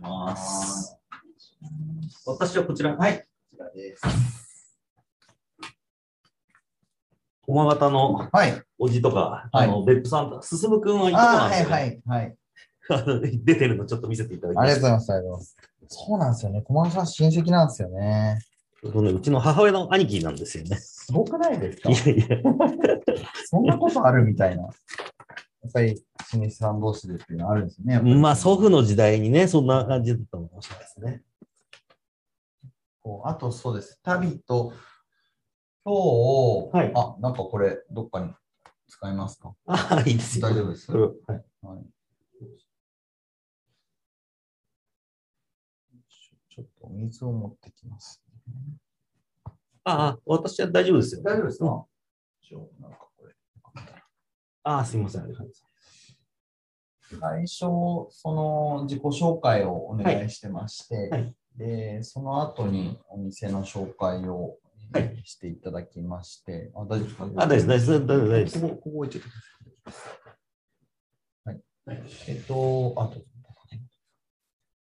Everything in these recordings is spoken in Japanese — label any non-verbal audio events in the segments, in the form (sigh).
します。私はこちら、はい。こちらです。駒形のはい。おじとか、はいあの、別府さん、進むくんはいとなんで、はいねはいはい。あの出てるのちょっと見せていただきます。ありがとうございます。そうなんですよね。駒野さん親戚なんですよね。うねうちの母親の兄貴なんですよね。すごくないですか？いやいや、(laughs) そんなことあるみたいな。やっぱり、老舗さん同士でっていうのはあるんですね。やっぱりまあ祖父の時代にね、そんな感じだったのかもしれないですね。こうあとそうです。旅と、今日、はいあ、なんかこれ、どっかに使いますか？ああ、いいですよ。大丈夫ですこれはいはい。ちょっとお水を持ってきます、ああ、私は大丈夫ですよ。大丈夫ですか？一応、なん。ああ、すいません。ありがとうござい最初、その自己紹介をお願いしてまして、はいで、その後にお店の紹介を、していただきまして、あ、大丈夫ですか？大丈夫です。大丈夫です。大丈夫です。ここ、ここ置いてください。はい。えっと、あと、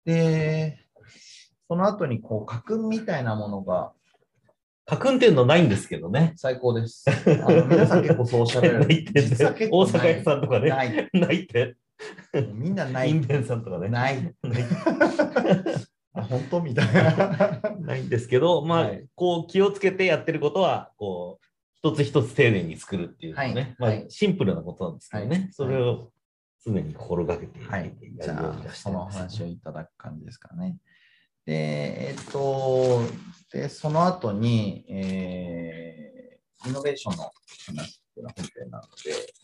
で、その後に、こう、家訓みたいなものが家訓っていうのないんですけどね。最高です。あの皆さん結構そうおっしゃる。(laughs) ないって実は結構大阪屋さんとかねない。(laughs) ないって。みんなない。インベンさんとかね。ない。(laughs) あ本当みたいな。(laughs) ないんですけど、まあ、はいこう気をつけてやってることは、こう、一つ一つ丁寧に作るっていうのね、はいまあはいシンプルなことなんですけどね、はいそれを常に心がけてはい。じゃあその話をいただく感じですかね。で、えっと、で、その後に、えー、イノベーションの話っていうのは本編なので、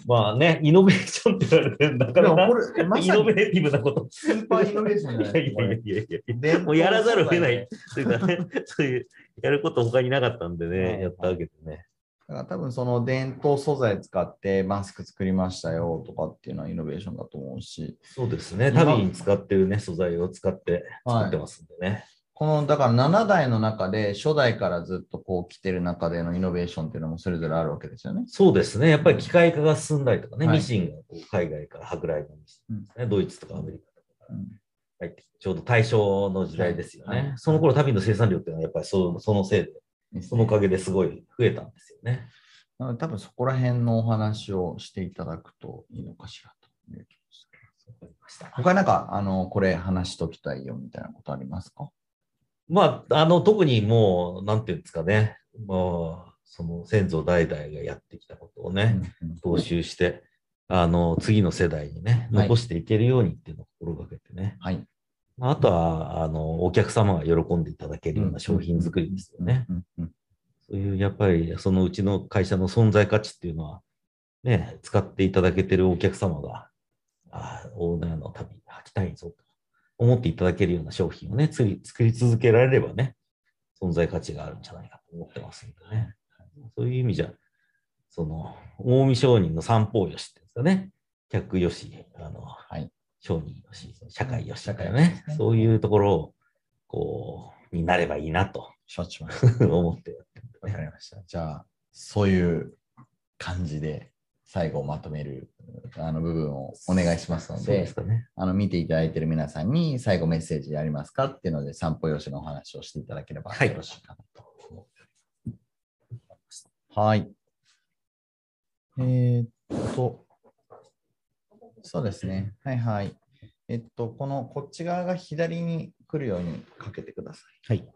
まあね、イノベーションって言われて、なかなかでもこれ、まイノベーティブなこと。スーパーイノベーションじゃないいやい。やいやいやもうやらざるを得な素い。というかね、そういう、やること他になかったんでね、はいやったわけでね。だから多分その伝統素材使ってマスク作りましたよとかっていうのはイノベーションだと思うし、そうですね、今旅に使ってるね、素材を使って作ってますんでね。このだから7代の中で初代からずっとこう来てる中でのイノベーションっていうのもそれぞれあるわけですよね。そうですね、やっぱり機械化が進んだりとかね、はい。ミシンがこう海外から舶来のミシンですね、ドイツとかアメリカとかからうん。入ってきて、ちょうど大正の時代ですよね。はい。はい。その頃旅の生産量っていうのはやっぱりそそのせいで、そのおかげですごい増えたんですよね。なので多分そこら辺のお話をしていただくといいのかしらという気がし他になんか、あの、これ話しときたいよみたいなことありますか？まあ、あの、特にもう、なんていうんですかね、まあ、その先祖代々がやってきたことをね、踏襲して、あの、次の世代にね、はい残していけるようにっていうのを心がけてね。はい。あとは、あの、お客様が喜んでいただけるような商品作りですよね。うんうんそういう、やっぱり、そのうちの会社の存在価値っていうのは、ね、使っていただけてるお客様が、ああ、オーナーの旅、履きたいぞと思っていただけるような商品をね、作り作り続けられればね、存在価値があるんじゃないかと思ってますんでね。そういう意味じゃ、その、近江商人の三方よしってんですかね、客よし、あの、はい。商人よし、社会よし社会よしですねそういうところを、こう、になればいいなと承知しました。(laughs) 思ってやってわねかりました。じゃあ、そういう感じで最後まとめるあの部分をお願いしますので、ですかね。あの見ていただいている皆さんに最後メッセージありますかっていうので散歩よしのお話をしていただければはいよろしいかなと思っております。はい。えーっと、そうですね。はいはい。えっと、このこっち側が左に来るようにかけてください。はい。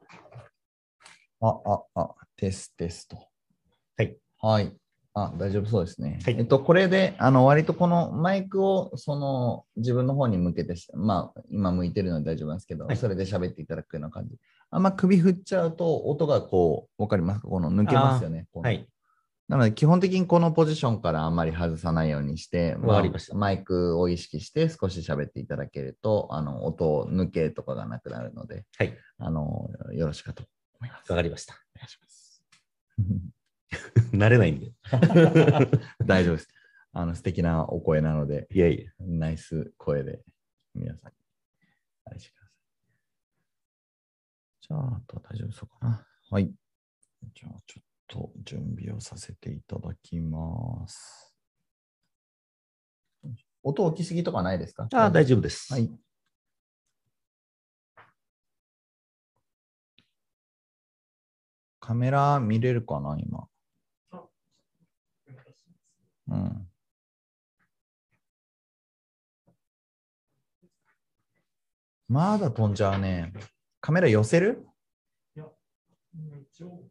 あ、あ、あ、テステスト。はい。はい。あ、大丈夫そうですね。はいえっと、これで、あの、割とこのマイクを、その、自分の方に向けてし、まあ、今向いてるので大丈夫なんですけど、はいそれで喋っていただくような感じ。あんま首振っちゃうと、音がこう、わかりますか？この抜けますよね。はい。なので、基本的にこのポジションからあんまり外さないようにして、わかりましたマイクを意識して少し喋っていただけると、あの、音抜けとかがなくなるので、はい。あの、よろしかと思います。わかりました。お願いします。(laughs) 慣れないんで。(laughs) 大丈夫です。あの素敵なお声なので、イェイ、ナイス声で皆さん、あしてください。じゃあ、あと大丈夫そうかな。はい。じゃあ、ちょっと準備をさせていただきます。音置きすぎとかないですか？ああ、大丈夫です。はい。カメラ見れるかな、今。あうん。まだ飛んじゃうね。カメラ寄せる？うん一応、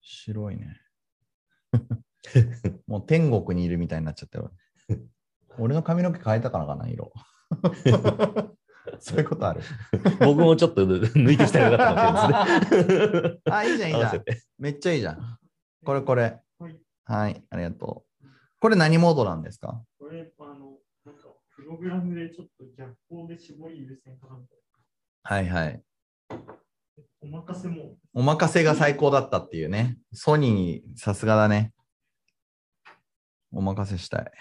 白いね。(laughs) もう天国にいるみたいになっちゃったよ。俺の髪の毛変えたからかな、色。(laughs) (laughs) そういうことある。(laughs) 僕もちょっと抜いてきたらよかったかもしれないですね。(laughs) あ、いいじゃん、いいじゃん。めっちゃいいじゃん。これこれ。はい。はい、ありがとう。これ何モードなんですか？これ、あの、なんか、プログラムでちょっと逆光で絞り優先かなはいはい。お任せも、お任せが最高だったっていうね。ソニー、さすがだね。お任せしたい。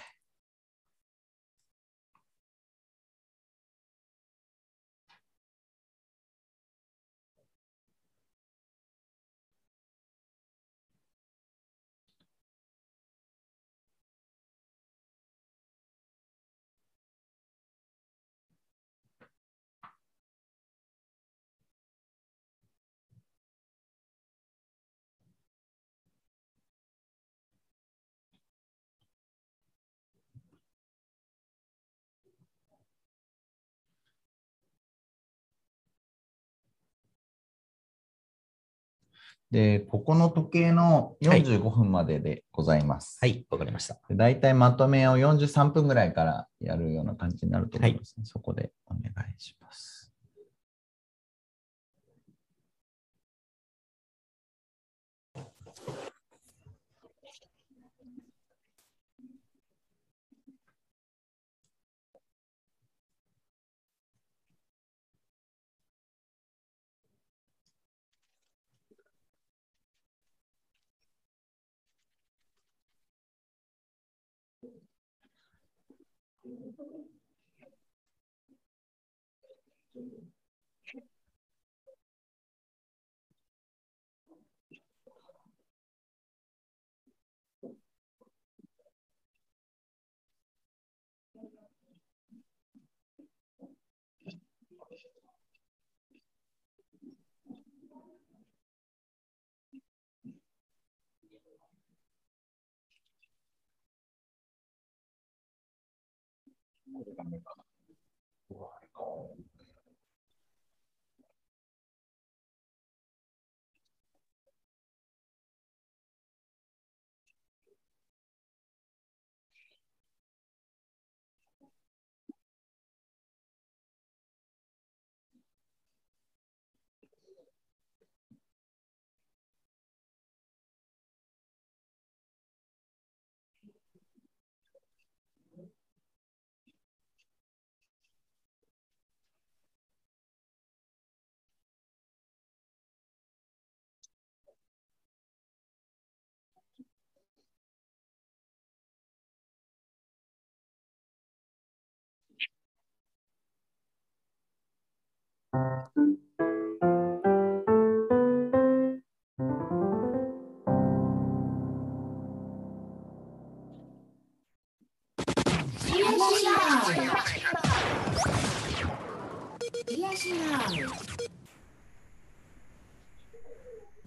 で、ここの時計の45分まででございます。はい、わかりました。で大体まとめを43分ぐらいからやるような感じになると思います、ねそこでお願いします。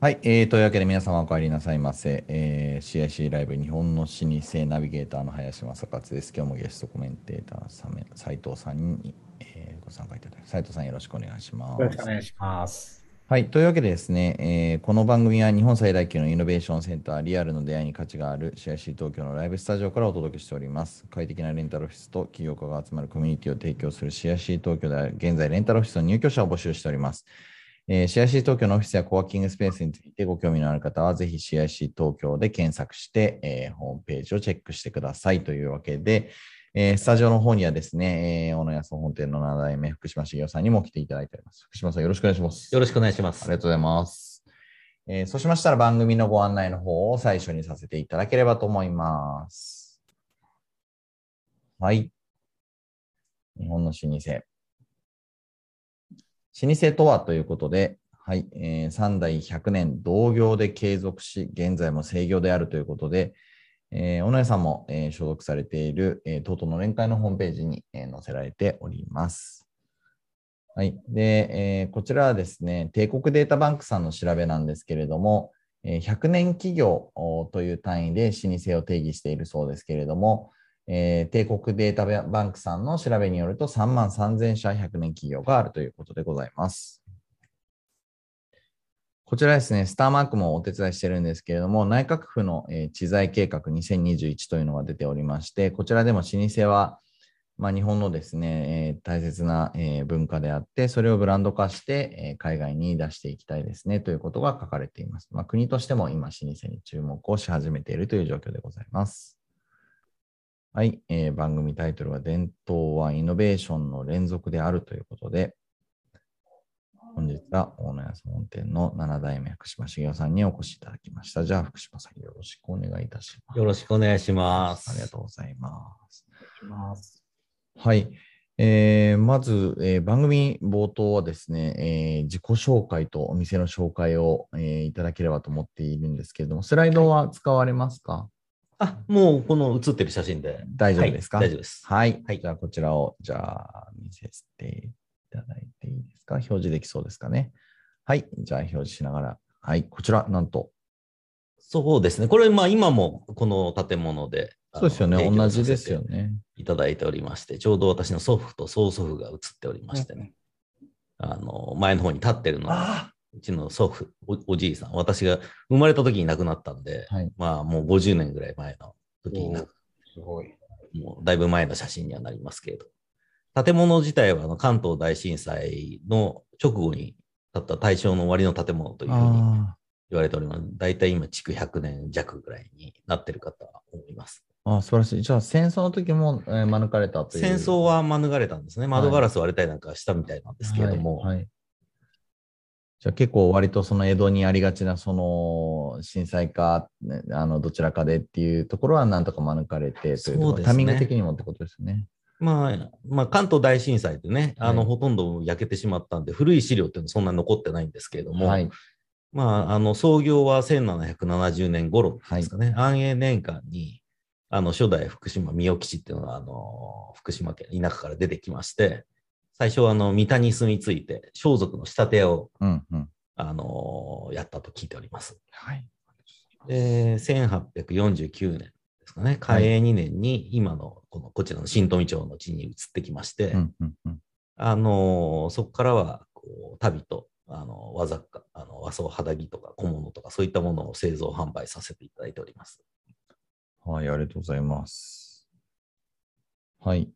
はい、えー、というわけで皆様お帰りなさいませ、えー CIC ライブ日本の老舗ナビゲーターの林正勝です。今日もゲストコメンテーターさん斉藤さんに、えーご参加いただき斉藤さんよろしくお願いします。よろしくお願いします。はい。というわけでですね、えーこの番組は日本最大級のイノベーションセンター、リアルの出会いに価値がある CIC 東京のライブスタジオからお届けしております。快適なレンタルオフィスと起業家が集まるコミュニティを提供する CIC 東京では現在レンタルオフィスの入居者を募集しております。えー CIC 東京のオフィスやコワーキングスペースについてご興味のある方は、ぜひ CIC 東京で検索して、えーホームページをチェックしてくださいというわけで、えースタジオの方にはですね、えー、小野安本店の7代目、福島茂雄さんにも来ていただいております。福島さんよろしくお願いします。よろしくお願いします。ありがとうございます。えーそうしましたら番組のご案内の方を最初にさせていただければと思います。はい。日本の老舗。老舗とはということで、はい、えー3代100年同業で継続し、現在も制業であるということで、えー、小野さんも、えー所属されている、えー、東都の連会のホームページに、えー載せられております。はい。で、えーこちらはですね、帝国データバンクさんの調べなんですけれども、えー100年企業という単位で老舗を定義しているそうですけれども、えー帝国データバンクさんの調べによると3万3000社100年企業があるということでございます。こちらですね、スターマークもお手伝いしてるんですけれども、内閣府の、えー知財計画2021というのが出ておりまして、こちらでも老舗は、まあ、日本のですね、えー大切な、えー文化であって、それをブランド化して、え海外に出していきたいですねということが書かれています。まあ、国としても今、老舗に注目をし始めているという状況でございます。はい、えー番組タイトルは伝統はイノベーションの連続であるということで、本日は大野屋本店の7代目福島茂雄さんにお越しいただきました。じゃあ、福島さんよろしくお願いいたします。よろしくお願いします。ありがとうございます。ます。はい。えーまず、えー番組冒頭はですね、えー自己紹介とお店の紹介を、えーいただければと思っているんですけれども、スライドは使われますか、あ、もうこの写ってる写真で。大丈夫ですか、はい大丈夫です。はい。はいじゃあ、こちらを、じゃあ、見せていただいていいですか？表示できそうですかね？はい。じゃあ、表示しながら。はい。こちら、なんと。そうですね。これ、まあ今もこの建物で。そうですよね。同じですよね。いただいておりまして、ちょうど私の祖父と曽祖父が写っておりましてね。あの、前の方に立ってるのは、あうちの祖父お、おじいさん、私が生まれた時に亡くなったんで、はい。まあもう50年ぐらい前の時に亡くすごい。もうだいぶ前の写真にはなりますけれど、建物自体はあの関東大震災の直後に建った大正の終わりの建物というふうにあ言われております。大体今、築100年弱ぐらいになってるかとは思います。ーあー、素晴らしい。じゃあ、戦争の時も、えー免れたという。戦争は免れたんですね。窓ガラス割れたりなんかしたみたいなんですけれども、はいはいじゃあ結構割とその江戸にありがちなその震災か、ねあのどちらかでっていうところはなんとか免れてというところねタイミング的にもってことですよね。まあ、まあ、関東大震災でね、あの、はいほとんど焼けてしまったんで、古い資料っていうのはそんなに残ってないんですけれども、はい。まあ、あの、創業は1770年頃ですかね、安永年間に、あの、初代福島三代基地っていうのが、あの、福島県田舎から出てきまして、最初は、あの、三田に住み着いて、装束の仕立て屋を、うんうん。あの、やったと聞いております。はい。で、1849年ですかね、嘉永2年に、今の、この、こちらの新富町の地に移ってきまして。あのそこからはこう旅とあの和雑貨、あの和装肌着とか小物とかそういったものを製造販売させていただいております。はい、ありがとうございます。はい。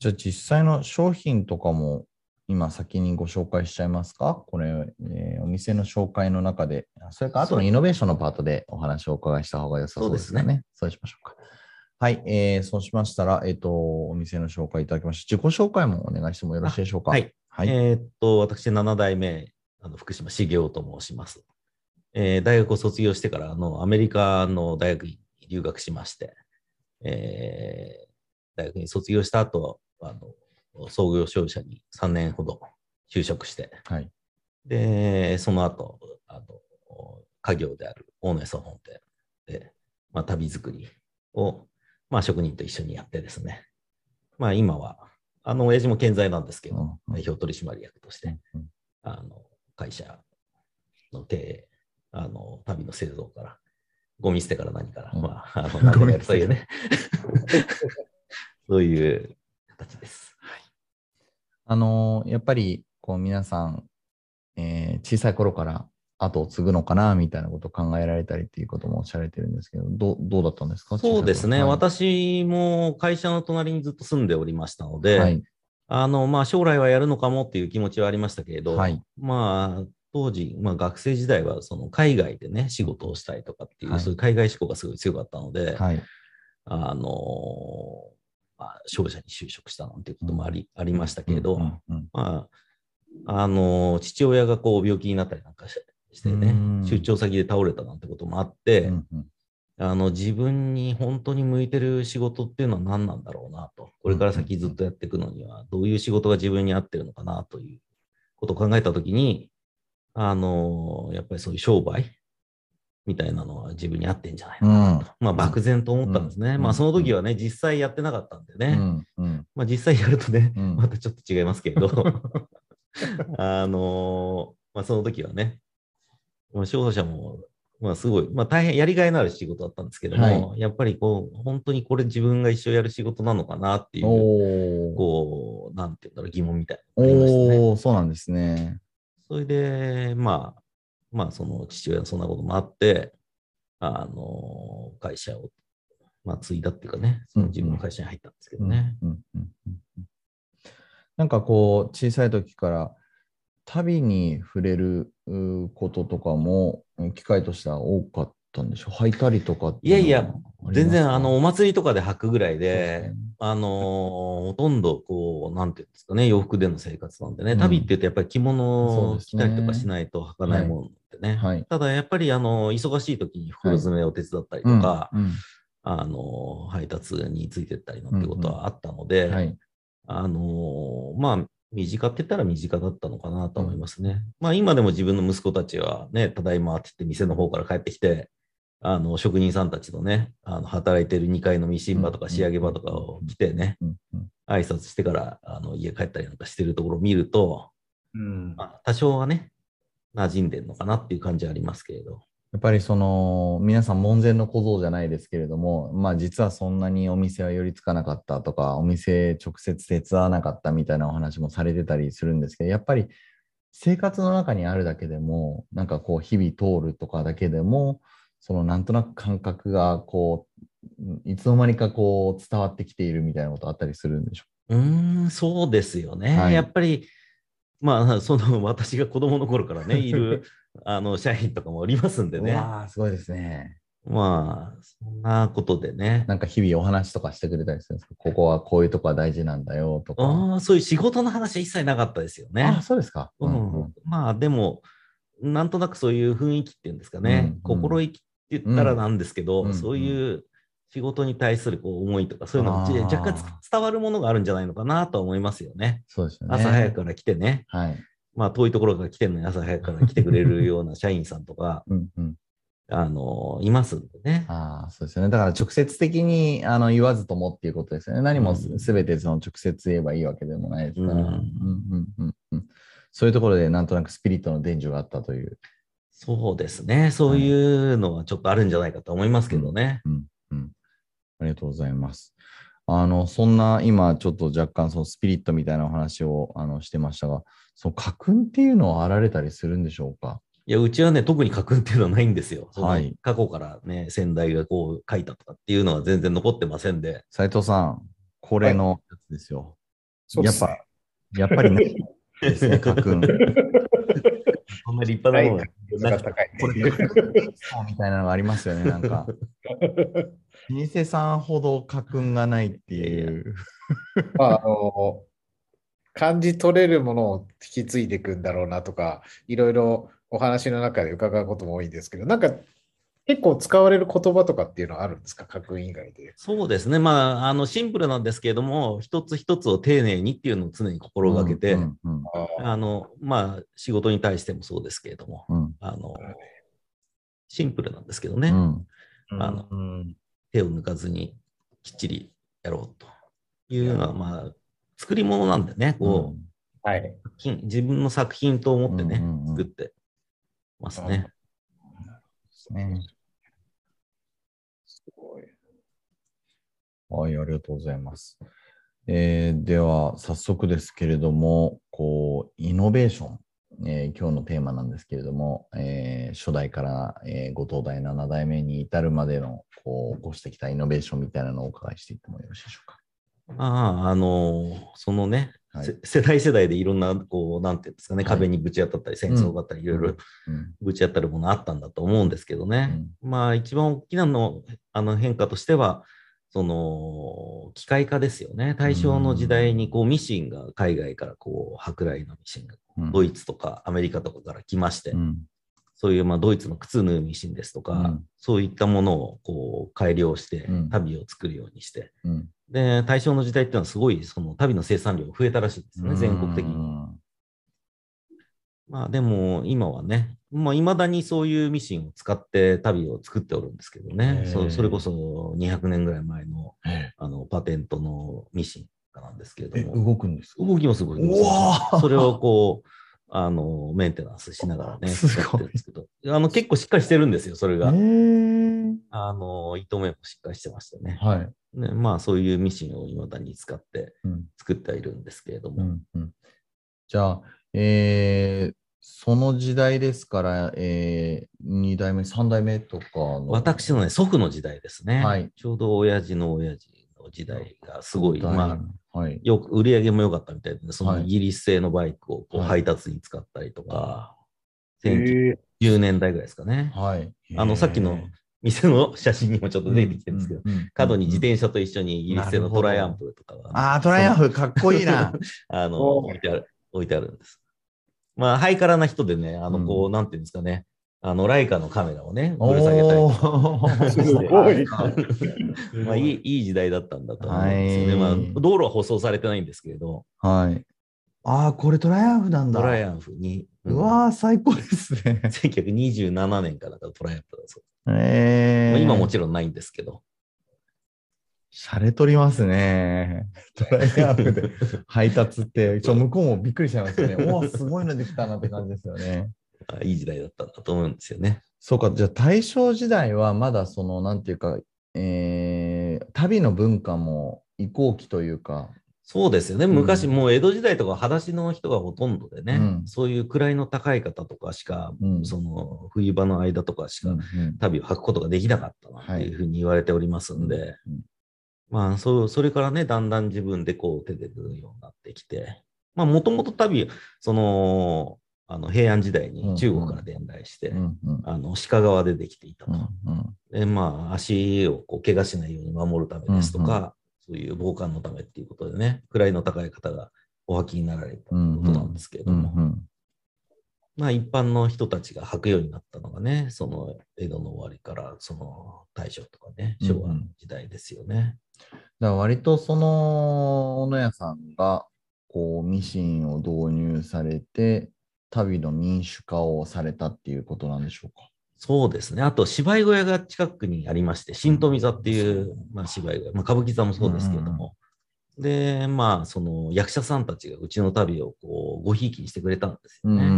じゃあ実際の商品とかも今先にご紹介しちゃいますか？これ、えーお店の紹介の中で、あそれから後のイノベーションのパートでお話をお伺いした方が良さそうですかね？そうしましょうか。はい、えーそうしましたら、えっ、と、お店の紹介いただきました。自己紹介もお願いしてもよろしいでしょうか？はい。はい。えーっと、私、7代目、あの福島茂雄と申します。えー大学を卒業してからあのアメリカの大学に留学しまして、えー大学に卒業した後あの創業商社に3年ほど就職して、はい。で、その後、あの、家業である大野屋総本店で、まあ、旅作りを、まあ、職人と一緒にやってですね、まあ、今は、あの、親父も健在なんですけど、うんうん。代表取締役として、うんあの、会社の経営、あの、旅の製造から、ゴミ捨てから何から、うん。まあ、あの、何でもやるというね、(laughs) そういう形です。あのーやっぱりこう皆さん、えー小さい頃から後を継ぐのかなみたいなことを考えられたりっていうこともおっしゃられてるんですけど、どうどうだったんですか？そうですね、小さい私も会社の隣にずっと住んでおりましたので、頃はい。あの、まあ、将来はやるのかもっていう気持ちはありましたけれど、はい。まあ、当時、まあ、学生時代はその海外でね、仕事をしたいとかっていう、はい。そういう海外志向がすごい強かったので、はい。あのまあ、商社に就職したなんていうこともあり,、ありましたけれど、まあ、あの父親がこう病気になったりなんかししてねうん、出張先で倒れたなんてこともあって、うんうん。あの自分に本当に向いてる仕事っていうのは何なんだろうなと、これから先ずっとやっていくのには、どういう仕事が自分に合ってるのかなということを考えたときに、あのやっぱりそういう商売みたいなのは自分に合ってんじゃないのかなと。まあ、漠然と思ったんですね。うんまあ、その時はね、実際やってなかったんでね。うんうんまあ、実際やるとね、うんまたちょっと違いますけれど、(laughs) あのーまあ、その時はね、まあ、消費者も、まあ、すごい、まあ、大変やりがいのある仕事だったんですけども、はやっぱりこう、本当にこれ自分が一生やる仕事なのかなっていう、こう、なんていうんだろう、疑問みたいなね。おー、そうなんですね。それで、まあ、まあ、その父親のそんなこともあって、あの、会社を、まあ、継いだっていうかね、その自分の会社に入ったんですけどね。なんかこう、小さい時から旅に触れるうこととかも、うん機会としては多かったんでしょう。履いたりとかいやいや全然、あの、お祭りとかで履くぐらいであの、ほとんど、こう、なんていうんですかね、洋服での生活なんでね、うん。旅って言うとやっぱり着物を着たりとかしないと履かないものってね。はい。ただ、やっぱり、あの、忙しい時に袋詰めを手伝ったりとか、うんあの、配達についてったりなんてことはあったので。あのーまあ、身近って言ったら身近だったのかなと思いますね。まあ、今でも自分の息子たちはね、ただいまって言って店の方から帰ってきて、あの、職人さんたちのね、あの、働いてる2階のミシン場とか仕上げ場とかを来てね、挨拶してから、あの、家帰ったりなんかしてるところを見ると、うん。まあ、多少はね、馴染んでるのかなっていう感じはありますけれど。やっぱりその皆さん門前の小僧じゃないですけれども、まあ実はそんなにお店は寄りつかなかったとか、お店直接手伝わなかったみたいなお話もされてたりするんですけど、やっぱり生活の中にあるだけでも、なんかこう日々通るとかだけでも、そのなんとなく感覚がこう、いつの間にかこう伝わってきているみたいなことあったりするんでしょう？ーん、そうですよね。はいやっぱり、まあ、その、私が子供の頃からね、(laughs) いる、あの、社員とかもおりますんう。でね。わあ、すごいですね。まあ、そんなことでね。なんか日々お話とかしてくれたりするんですか？ここはこういうとこは大事なんだよとか。ああ、そういう仕事の話は一切なかったですよね。あ、そうですか。うんまあ、でも、なんとなくそういう雰囲気っていうんですかね、うんうん心意気言ったらなんですけど、うんそういう仕事に対するこう思いとか、そういうのが若干つ伝わるものがあるんじゃないのかなとは思いますよね。そうですよね。朝早くから来てね、はい。まあ遠いところから来てるのに朝早くから来てくれるような社員さんとか、うんうん。あのいますんでね。ああ、そうですよね。だから直接的にあの言わずともっていうことですよね。何もうんすべてその直接言えばいいわけでもないですから。うんうんうんうんうんそういうところでなんとなくスピリットの伝授があったという。そうですね。そういうのはちょっとあるんじゃないかと思いますけどね。うんうん。ありがとうございます。あの、そんな今ちょっと若干そのスピリットみたいなお話をあのしてましたが、その家訓っていうのはあられたりするんでしょうか？いや、うちはね、特に書くっていうのはないんですよ。はい過去からね、先代がこう書いたとかっていうのは全然残ってませんで。斉藤さん、これのやつですよ。そうですねやっぱりない (laughs) ですね、家訓。そんな立派なものが高い。これ、そうみたいなのがありますよね、なんか。老舗さんほど家訓がないっていう。まあ、あの、感じ取れるものを引き継いでいくんだろうなとか、いろいろお話の中で伺うことも多いんですけど、なんか結構使われる言葉とかっていうのはあるんですか、家訓以外で。そうですね。まあ、あの、シンプルなんですけれども、一つ一つを丁寧にっていうのを常に心がけて、うんうんあの、まあ、仕事に対してもそうですけれども、うん。あの、シンプルなんですけどね、うん。あのうん。手を抜かずにきっちりやろうというのは、まあ、作り物なんでね、こう、はい。作品自分の作品と思ってね、うんうんうん作ってますね。ねすごい。はい、ありがとうございます。えーでは、早速ですけれども、こう、イノベーション、えー今日のテーマなんですけれども、えー初代から、えーご東大7代目に至るまでの、こう、起こしてきたイノベーションみたいなのをお伺いしていってもよろしいでしょうか。まあ、あの、そのね、はいせ世代世代でいろんな、こう、なんていうんですかね、はい壁にぶち当たったり、戦争があったり、いろいろうんぶち当たるものあったんだと思うんですけどね。まあ、一番大きなのあの変化としては、その機械化ですよね。大正の時代にこうミシンが海外からこう舶来のミシンがうん。ドイツとかアメリカとかから来まして、うん。そういうまあドイツの靴縫うミシンですとか、うん。そういったものをこう改良してうん。足袋を作るようにして、うん。で大正の時代っていうのはすごいその足袋の生産量が増えたらしいんですね、全国的に。うんまあでも今はね、まあ未だにそういうミシンを使って旅を作っておるんですけどね。そそれこそ200年ぐらい前のえあのパテントのミシンなんですけれえども、動くんですか？動きます、動きます。それをこう、あの、メンテナンスしながらね、(laughs) ですけど、あの、結構しっかりしてるんですよ、それえが。ーあの、糸目もしっかりしてましたね。はい。ねまあ、そういうミシンを未だに使ってうん。作ってはいるんですけれども、うんうん、じゃあ、えーその時代ですから、えー、2代目、3代目とかの。私のね、祖父の時代ですね。はいちょうど親父の親父の時代がすごい、代まあ、はい。よく売り上げも良かったみたいで、そのはいイギリス製のバイクをこうはい配達に使ったりとか、へ1910え年代ぐらいですかね。はい。あのさっきの店の写真にもちょっと出てきてるんですけど、うんうんうん角に自転車と一緒にイギリス製のトライアンプとかが、ああ、トライアンフ、かっこいいな。(laughs) あのお置いてある、置いてあるんです。まあ、ハイカラな人でね、あの、こう、うんなんていうんですかね、あの、ライカのカメラをね、ぶら下げたりすごいまあ、いい、いい時代だったんだと思うんですよね。はいまあ、道路は舗装されてないんですけれど、はい。ああ、これトライアンフなんだ。トライアンフに、うわー、最高ですね。(laughs) 1927年からだからトライアンフだそう。えー、まあ、今もちろんないんですけど。シャレ取りますね。(laughs) トライアンフで配達って、ちょ向こうもびっくりしちゃいますよね。(laughs) おお、すごいのできたなって感じですよね。まあいい時代だったんだと思うんですよね。そうか、じゃあ大正時代はまだその、なんていうか、えー、旅の文化も移行期というか、そうですよね。ん昔、もう江戸時代とか裸足の人がほとんどでね、うんそういう位の高い方とかしか、うんその冬場の間とかしかうんうん旅を履くことができなかったなっていうふうに言われておりますんで、うんまあそう、それからね、だんだん自分でこう手で縫うようになってきて、まあもともと旅、その、あの平安時代に中国から伝来して、うんうんあの鹿革でできていたと。うんうん。で、まあ足をこう怪我しないように守るためですとか、そういう防寒のためっていうことでね、位の高い方がお履きになられたということなんですけれども、うんうん。まあ一般の人たちが履くようになったのがね、その江戸の終わりからその大正とかね、昭和の時代ですよね。だから割とその、小野屋さんが、こう、ミシンを導入されて、旅の民主化をされたっていうことなんでしょうか？そうですね。あと芝居小屋が近くにありまして、新富座っていう、まあ、芝居小屋、まあ、歌舞伎座もそうですけれども、で、まあ、その役者さんたちがうちの旅をこうごひいきにしてくれたんですよね。うんうんう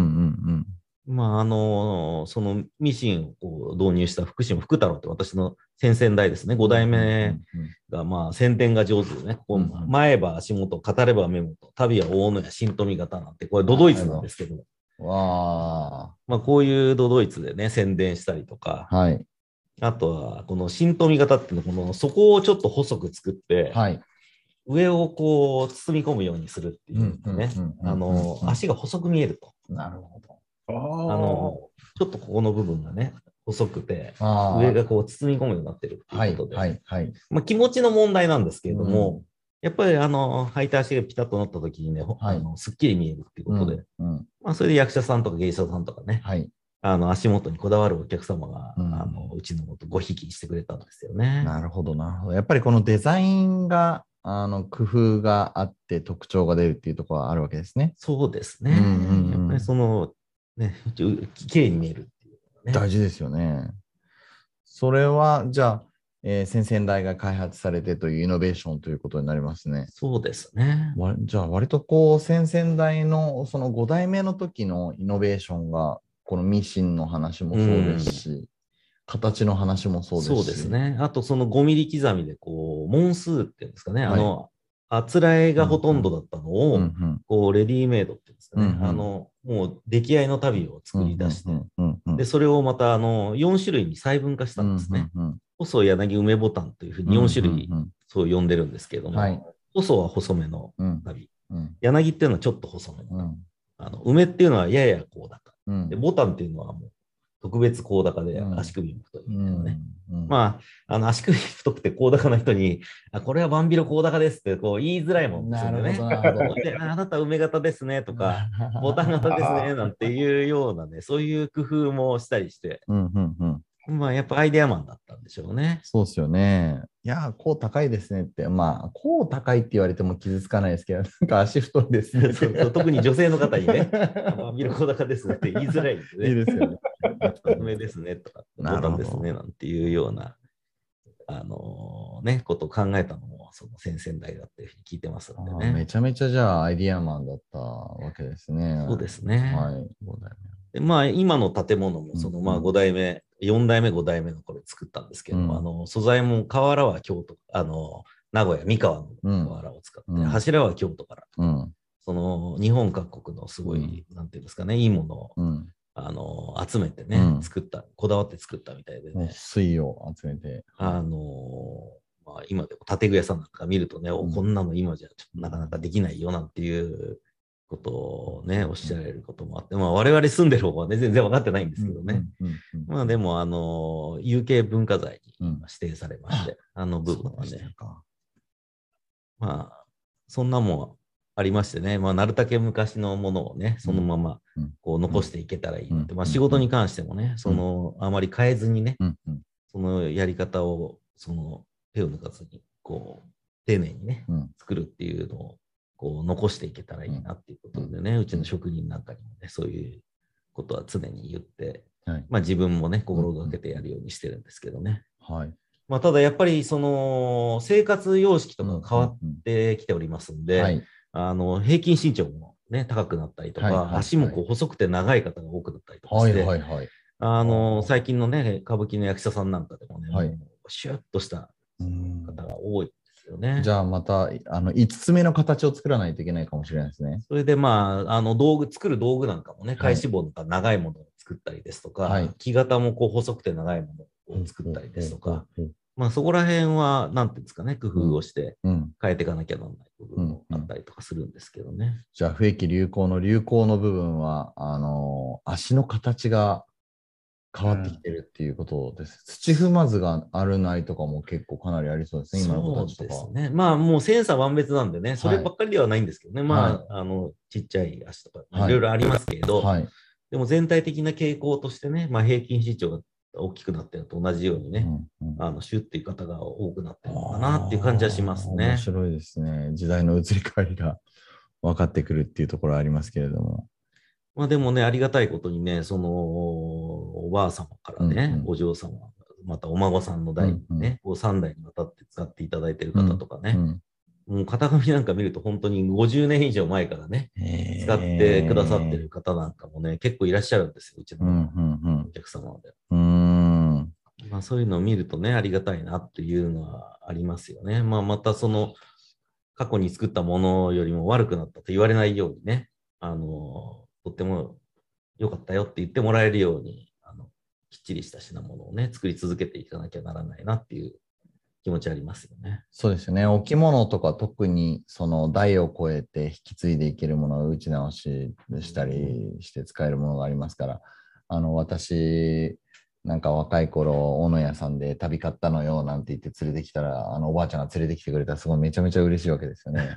んまあ、あの、そのミシンをこう導入した福島福太郎って私の先々代ですね、5代目が、まあ、宣伝が上手でね、こううんうん前歯足元、語れば目元、旅は大野や新富型なんて、これドドイツなんですけど、うんわまあ、こういうドドイツでね、宣伝したりとか、あ。はい。あとは、この新富型っていうのは、この底をちょっと細く作って、はい。上をこう包み込むようにするっていうかねあの、足が細く見えると。なるほど。ああの、ちょっとここの部分がね、細くて、上がこう包み込むようになってるってはいいうことで、はいはい。まあ、気持ちの問題なんですけれども、やっぱりあの、履いた足がピタッとなった時にね、あのすっきり見えるっていうことで、うんうんまあ、それで役者さんとか芸者さんとかね、はい。あの、足元にこだわるお客様が、うんあの、うちのことごひいきにしてくれたんですよね。なるほど、なるほど。やっぱりこのデザインが、あの、工夫があって特徴が出るっていうところはあるわけですね。そうですね。うんうんうんやっぱりその、ね、綺麗に見えるっていうのがね。大事ですよね。それは、じゃあ、えー先々代が開発されてというイノベーションということになりますね。そうですね。わじゃあ、割とこう、先々代のその5代目の時のイノベーションが、このミシンの話もそうですし、形の話もそうですし。そうです。ね。あと、その5ミリ刻みで、こう、問数っていうんですかね、はいあの、あつらえがほとんどだったのを、うんうん。こう、レディメイドっていうんですかね、うんうん。あの、もう出来合いの旅を作り出して、で、それをまた、あの、4種類に細分化したんですね。細柳梅ボタンというふううんに4種類、うんそう呼んでるんですけれども、はい。細は細めのうん。旅、うん。柳っていうのはちょっと細めの、うん。あの梅っていうのはやや高高、うん。でボタンっていうのはもう特別高高でうん足首も太いみうたいなね。んうんまあ、あの足首太くて高高な人に、あこれはバンビロ高高ですってこう言いづらいもんですよね。(laughs) ああなた梅型ですねとか、ボタン型ですねなんていうようなね、そういう工夫もしたりして、うんうんうんまあやっぱアイデアマンだったんでしょうね。そうですよね。いやー、こう高いですねって、まあ、こう高いって言われても傷つかないですけど、(laughs) なんか足太いですね。そうそう特に女性の方にね、あミルコ高ですって言いづらいんですね。いいですよね。上ですねとか、ボタンですねなんていうような、あのね、ことを考えたのも、その先々代だっていうふうに聞いてますのであーめね。ちゃめちゃじゃあアイディアマンだったわけですね。そうですね。はい。でまあ、今の建物も、その、うんまあ、5代目、4代目、5代目の頃作ったんですけど、うんあの、素材も瓦は京都、あの、名古屋、三河の瓦を使って、うん柱は京都から、うん。その、日本各国のすごい、なんていうんですかね、いいものを、うん。あの、集めてね、うん。作った、こだわって作ったみたいでね、水を集めて。あのまあ、今でも建具屋さんなんか見るとね、おうん。こんなの今じゃちょっとなかなかできないよなんていうことをね、おっしゃられることもあって、まあ、我々住んでる方はね、全然分かってないんですけどね。うん。うんうんまあでも、あの、有形文化財にうん指定されまして、あの部分はね、か。まあ、そんなもんありましてね、まあ、なるたけ昔のものをね、そのままうん。こう残していけたらいいなって、うん。まあ仕事に関してもね、その、あまり変えずにね、そのやり方を、その手を抜かずに、こう、丁寧にね、うん。作るっていうのを、こう、残していけたらいいなっていうことでね、うちの職人なんかにもね、そういうことは常に言って、はい。まあ自分もね、心がけてやるようにしてるんですけどね。はい。まあただやっぱり、その、生活様式とかが変わっうんてきておりますんで、はい。あの、平均身長もね、高くなったりとか、はいはいはい足もこう細くて長い方が多くなったりとかはいして、はいはい。あの、最近のね、歌舞伎の役者さんなんかでもね、はいシュッとしたうん方が多いですよね。じゃあまた、あの、5つ目の形を作らないといけないかもしれないですね。それでまあ、あの道具、作る道具なんかもね、はい体脂肪とか長いものを作ったりですとか、はい木型もこう細くて長いものを作ったりですとか、うん。まあそこら辺は、なんていうんですかね、工夫をしてうん。変えていかなきゃならない部分もあったりとかするんですけどね。じゃあ、不益流行の流行の部分は、あの足の形が変わってきてるっていうことです。土踏まずがあるないとかも結構かなりありそうですね、今の子たちとか。そうですね。まあもう千差万別なんでね、そればっかりではないんですけどね、まあ、あの、ちっちゃい足とか、はいいろいろありますけれど、はい。でも全体的な傾向としてね、まあ平均身長が大きくなってるのと同じようにね、うんうんあの、シュッっていう方が多くなってるのかなっていう感じはしますあー面ね。白いですね。時代の移り変わりが分かってくるっていうところはありますけれども。まあでもね、ありがたいことにね、その、おばあ様からね、うんうんお嬢様、またお孫さんの代にね、うんうんこう3代にわたって使っていただいてる方とかね、うんもう型紙なんか見ると本当に50年以上前からね、使ってくださってる方なんかもね、結構いらっしゃるんですよ、うちうんうんのお客様で。うん。うーん。まあそういうのを見るとね、ありがたいなっていうのはありますよね。まあまたその、過去に作ったものよりも悪くなったと言われないようにね、あの、とっても良かったよって言ってもらえるように、あの、きっちりした品物をね、作り続けていかなきゃならないなっていう気持ちありますよね。そうですよね。置物とか特にその代を超えて引き継いでいけるものを打ち直ししたりして使えるものがありますから、あの、私、なんか若い頃、大野屋さんで旅買ったのよなんて言って連れてきたら、あのおばあちゃんが連れてきてくれたらすごいめちゃめちゃ嬉しいわけですよね。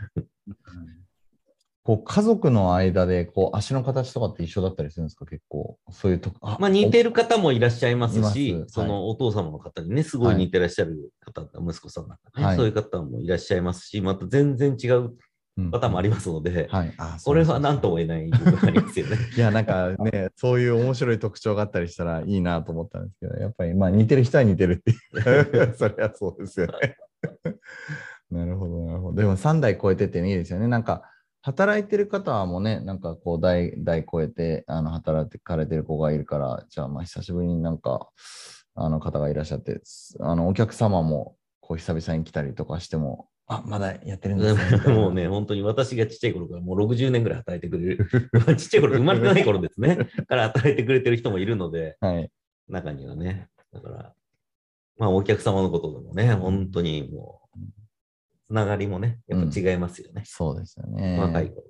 こう家族の間でこう足の形とかって一緒だったりするんですか？結構。そういうとこ。まあ似てる方もいらっしゃいますし、すそのお父様の方にね、すごい似てらっしゃる方、息子さんなんかね、はいそういう方もいらっしゃいますし、また全然違ううんパターンもありますので、はい。あこれは何んとも言えない部分がありますよね。(laughs) いや、なんかね、(laughs) そういう面白い特徴があったりしたらいいなと思ったんですけど、やっぱりまあ似てる人は似てるっていう。(laughs) それはそうですよね。なるほど、なるほど。でも3代超えてっていいですよね。なんか、働いてる方もね、なんかこう代、代超えて、あの、働かれてる子がいるから、じゃあまあ久しぶりになんか、あの方がいらっしゃって、あの、お客様もこう久々に来たりとかしても、あ、まだやってるんですね。(laughs) もうね、本当に私がちっちゃい頃からもう60年ぐらい働いてくれる、(laughs) ちっちゃい頃、生まれてない頃ですね、(laughs) から働いてくれてる人もいるので、はい。中にはね。だから、まあお客様のことでもね、本当にもう、つながりもね、やっぱ違いますよね。そうですよね。若い頃。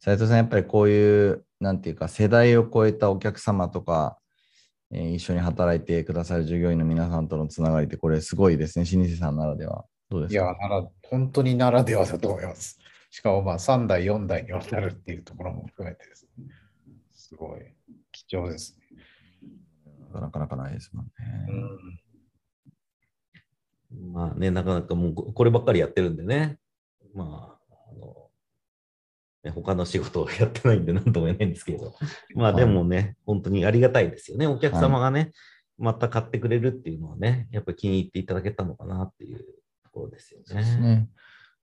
斉藤さん、やっぱりこういう、なんていうか、世代を超えたお客様とか、えー一緒に働いてくださる従業員の皆さんとのつながりって、これすごいですね、老舗さんならでは。どうですいや、かなら、本当にならではだと思います。しかも、まあ、3代、4代にわたるっていうところも含めてですね。すごい貴重ですね。なかなかないですもんね。うんまあね、なかなかもうここればっかりやってるんでね、まあ、あの、ね、他の仕事をやってないんで何とも言えないんですけど、(laughs) まあでもね、本当にありがたいですよね。お客様がね、また買ってくれるっていうのはね、やっぱり気に入っていただけたのかなっていうところですよそうですね。ね。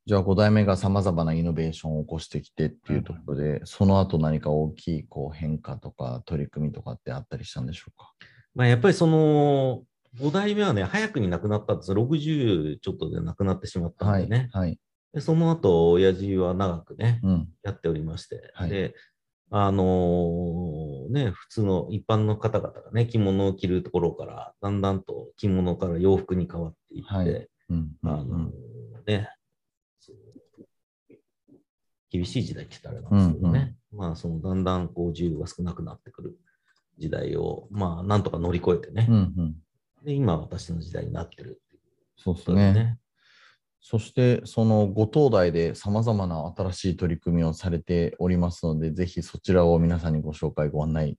じゃあ5代目がさまざまなイノベーションを起こしてきてっていうところで、その後何か大きいこう変化とか取り組みとかってあったりしたんでしょうか？まあやっぱりその、5代目はね、早くに亡くなったんですよ。60ちょっとで亡くなってしまったはい。んでね。はい。でその後、親父は長くね、うん。やっておりまして、はいで、あのーね、普通の一般の方々がね、着物を着るところから、だんだんと着物から洋服に変わっていって、はいうん。あのーね、厳しい時代って言ったらあれなんですけどね、まあ、そのだんだんこう自由が少なくなってくる時代を、まあ、なんとか乗り越えてね、うんうん。で、今私の時代になってるっていうそうです。ね。そして、そのご当代でさまざまな新しい取り組みをされておりますので、ぜひそちらを皆さんにご紹介、ご案内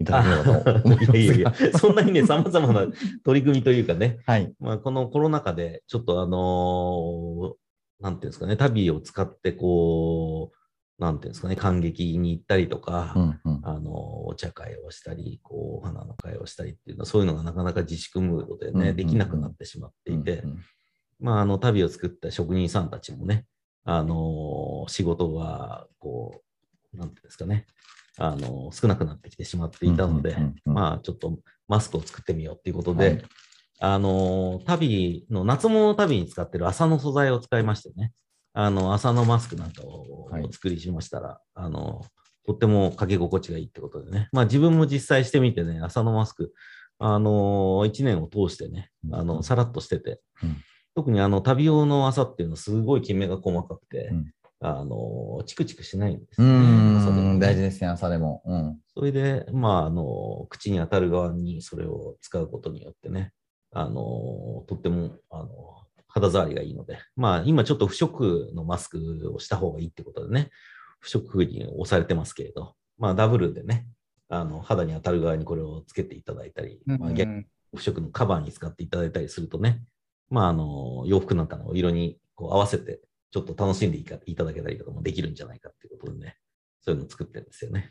いただければと思いますが。いやいやいや、(laughs) そんなにね、様々な取り組みというかね、はい。まあ、このコロナ禍で、ちょっとあのーなんていうんですかね、旅を使って、こう、なんていうんですかね、感激に行ったりとか、うんうん。あのーお茶会をしたり、こう、お花の会をしたりっていうのは、そういうのがなかなか自粛ムードでね、うんうんうんできなくなってしまっていて、うんうんまあ、あの、旅を作った職人さんたちもね、あのー仕事が、こう、なんていうんですかね、あのー少なくなってきてしまっていたので、まあ、ちょっとマスクを作ってみようっていうことで、はい。あのー、旅の、夏物の旅に使ってる麻の素材を使いましてね、あの、麻のマスクなんかをはいお作りしましたら、あの、とってもかけ心地がいいってことでね、まあ自分も実際してみてね、麻のマスク、あのー、1年を通してね、あの、さらっとしてて、うん。特にあの、旅用の麻っていうのはすごいきめが細かくて、うんあのー、チクチクしないんですね。麻でも大事ですね、朝でも。うん。それで、まあ、あの、口に当たる側にそれを使うことによってね、あの、とっても、あの、肌触りがいいので、まあ、今ちょっと不織布のマスクをした方がいいってことでね、不織布に押されてますけれど、まあ、ダブルでね、あの、肌に当たる側にこれをつけていただいたり、まあ、逆に不織布のカバーに使っていただいたりするとね、まあ、あの、洋服なんかの色にこう合わせて、ちょっと楽しんでいかいただけたりとかもできるんじゃないかっていうことでね、そういうのを作ってるんですよね。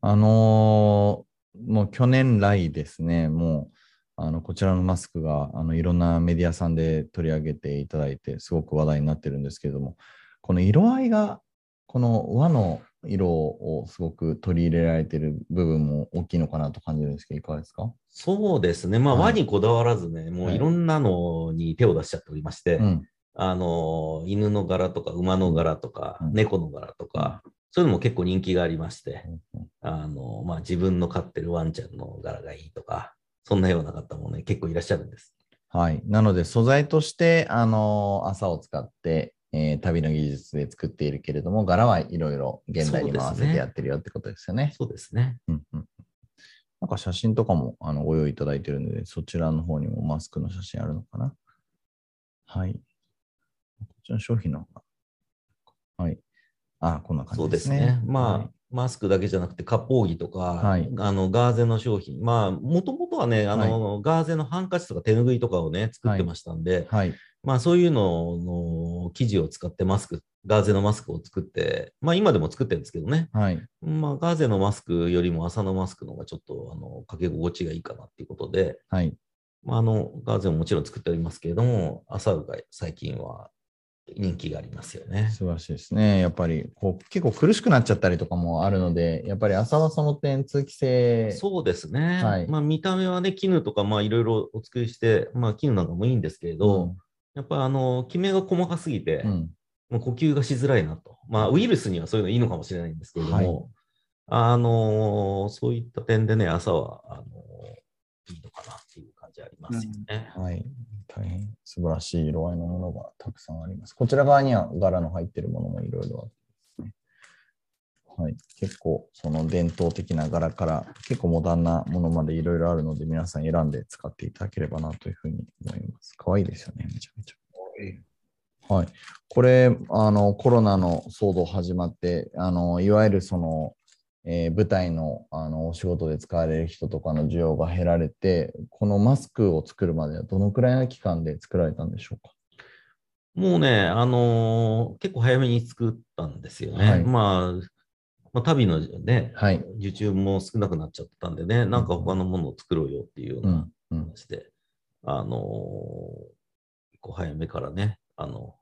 あのーもう去年来ですね、もう、あの、こちらのマスクが、あの、いろんなメディアさんで取り上げていただいて、すごく話題になってるんですけれども、この色合いが、この和の色をすごく取り入れられている部分も大きいのかなと感じるんですけど、いかがですか？そうですね。まあ、はい和にこだわらずね、もういろんなのに手を出しちゃっておりまして、うん。あの、犬の柄とか馬の柄とか、うん猫の柄とか、そういうのも結構人気がありまして、うんあの、まあ、自分の飼ってるワンちゃんの柄がいいとか、そんなような方もね、結構いらっしゃるんです。はい。なので、素材として、あの、朝を使って、えー旅の技術で作っているけれども、柄はいろいろ現代にも合わせてやってるよってことですよね。そうですね。うんうんなんか写真とかもあのご用意いただいてるので、そちらの方にもマスクの写真あるのかなはい。ちの商品の方が。はい。あ、こんな感そうじでね。ですすね。まあ、はいマスクだけじゃなくて、割烹着とか、はいあのガーゼの商品、まあ、もともとはね、あの、ガーゼのハンカチとか手ぬぐいとかをね、作ってましたんで、はい。まあそういうのの生地を使ってマスク、ガーゼのマスクを作って、まあ今でも作ってるんですけどね。はい。まあガーゼのマスクよりも麻のマスクの方がちょっとあのかけ心地がいいかなっていうことで、はい。まああのガーゼももちろん作っておりますけれども、麻が最近は人気がありますよね。素晴らしいですね。やっぱりこう結構苦しくなっちゃったりとかもあるので、やっぱり朝はその点通気性。そうですね。はいまあ見た目はね、絹とかまあいろいろお作りして、まあ絹なんかもいいんですけれど、やっぱりあの、きめが細かすぎて、うん、うんもう呼吸がしづらいなと。まあ、ウイルスにはそういうのいいのかもしれないんですけれども、はいあのーそういった点でね、朝は、あのーいいのかなじありますよね。はい。大変素晴らしい色合いのものがたくさんあります。こちら側には柄の入っているものもいろいろあってですね。はい。結構、その伝統的な柄から結構モダンなものまでいろいろあるので、皆さん選んで使っていただければなというふうに思います。かわいいですよね、めちゃめちゃ。はい。これ、あの、コロナの騒動始まって、あの、いわゆるその、えー舞台のあのお仕事で使われる人とかの需要が減られて、このマスクを作るまではどのくらいの期間で作られたんでしょうか？もうね、あのー結構早めに作ったんですよね。はいまあ、まあ、旅のね、はい。受注も少なくなっちゃったんでね、なんか他のものを作ろうよっていうようう。なんうん。話で、あのー結構早めからね、あの、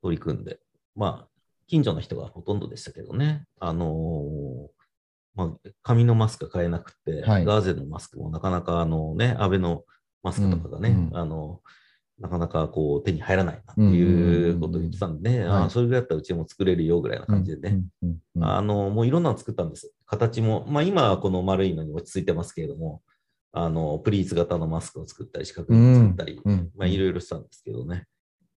取り組んで、まあ、近所の人がほとんどでしたけどね、あのーまあ、紙のマスクが買えなくて、はい。ガーゼのマスクもなかなかあのね、安倍のマスクとかがね、うんうん。あの、なかなかこう手に入らないなっていうことを言ってたんでね、うんうんうん。はい。ああそれぐらいだったらうちも作れるよぐらいな感じでね、うんうんうん。あの、もういろんなの作ったんです。形も、まあ今はこの丸いのに落ち着いてますけれども、あの、プリーツ型のマスクを作ったり、四角いのを作ったり、うん。まあいろいろしたんですけどね。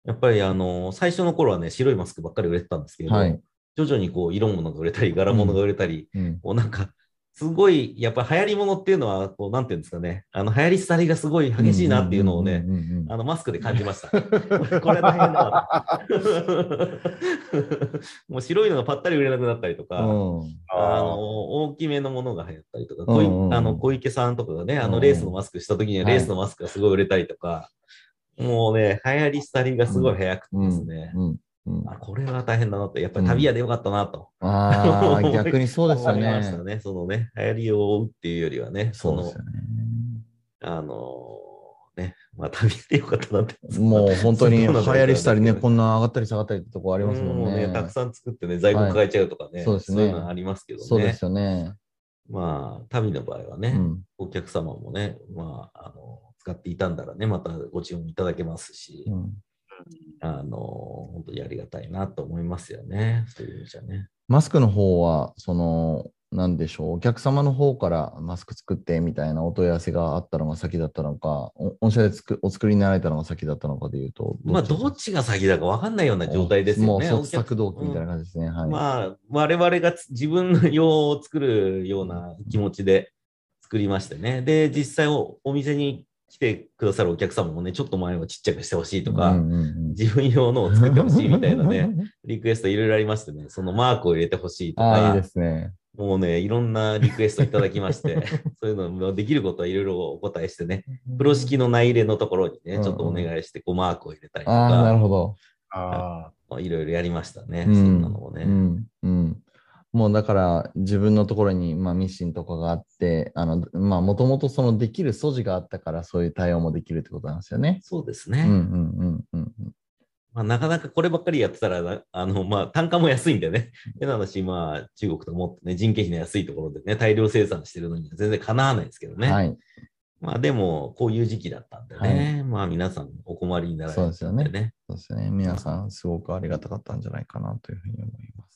やっぱりあの、最初の頃はね、白いマスクばっかり売れてたんですけれど、はい。徐々にこう、色物が売れたり、柄物が売れたり、うん。こうなんか、すごい、やっぱり流行り物っていうのは、こう、なんていうんですかね、あの、流行り廃りがすごい激しいなっていうのをね、あの、マスクで感じました。(laughs) これ大変だな (laughs) もう白いのがぱったり売れなくなったりとか、うん。あの大きめのものが流行ったりとか、うんあの小池さんとかがね、あのレースのマスクした時にははいレースのマスクがすごい売れたりとか、もうね、流行り廃りがすごい早くてですね、うんうんあこれは大変だなと、やっぱり旅屋でよかったなと。ああ、(laughs) 逆にそうですよ思いましたね。ね。そのね、流行りを追うっていうよりはね、そのそね。あのね、まあ旅屋でよかったなって。もう本当に流行りしたりね、こんな上がったり下がったりってとこありますもんね。うたくさん作ってね、在庫抱えちゃうとかね、そうですねいうのはありますけどね。そうですよね。まあ、旅の場合はね、うんお客様もね、まあ、あの、使っていたんだらね、またご注文いただけますし、うんあの、本当にありがたいなと思いますよね。そういう意味じゃね。マスクの方は、その、なんでしょう、お客様の方からマスク作ってみたいなお問い合わせがあったのが先だったのか、お御社でつくお作りになられたのが先だったのかでいうと、まあ、どっちが先だか分かんないような状態ですよね。もう創作動機みたいな感じですね。はい。まあ、我々がつ自分の用を作るような気持ちで作りましてね。で、実際おお店に来てくださるお客様もね、ちょっと前はちっちゃくしてほしいとか、うんうんうん自分用のを作ってほしいみたいなね。(laughs) リクエストいろいろありましてね、そのマークを入れてほしいとああ、いいかで、すね。もうね、いろんなリクエストいただきまして、(laughs) そういうのもできることはいろいろお答えしてね、プロ式の内入れのところにね、ちょっとお願いして、こうマークを入れたりとああ、なるか、ほど。あいろいろやりましたね、うんそんなのもね。うんうん、もうだから自分のところに、まあ、ミシンとかがあって、あのまあもともとそのできる素地があったからそういう対応もできるってことなんですよね。そうですね。うんうんうんうんまあ、なかなかこればっかりやってたらな、あの、まあ、単価も安いんでね。変な話、まあ、中国ともっとね、人件費の安いところでね、大量生産してるのには全然かなわないですけどね。はい。まあ、でも、こういう時期だったんでね。まあ、皆さんお困りになられたんでね。そうですね。皆さんすごくありがたかったんじゃないかなというふうに思います。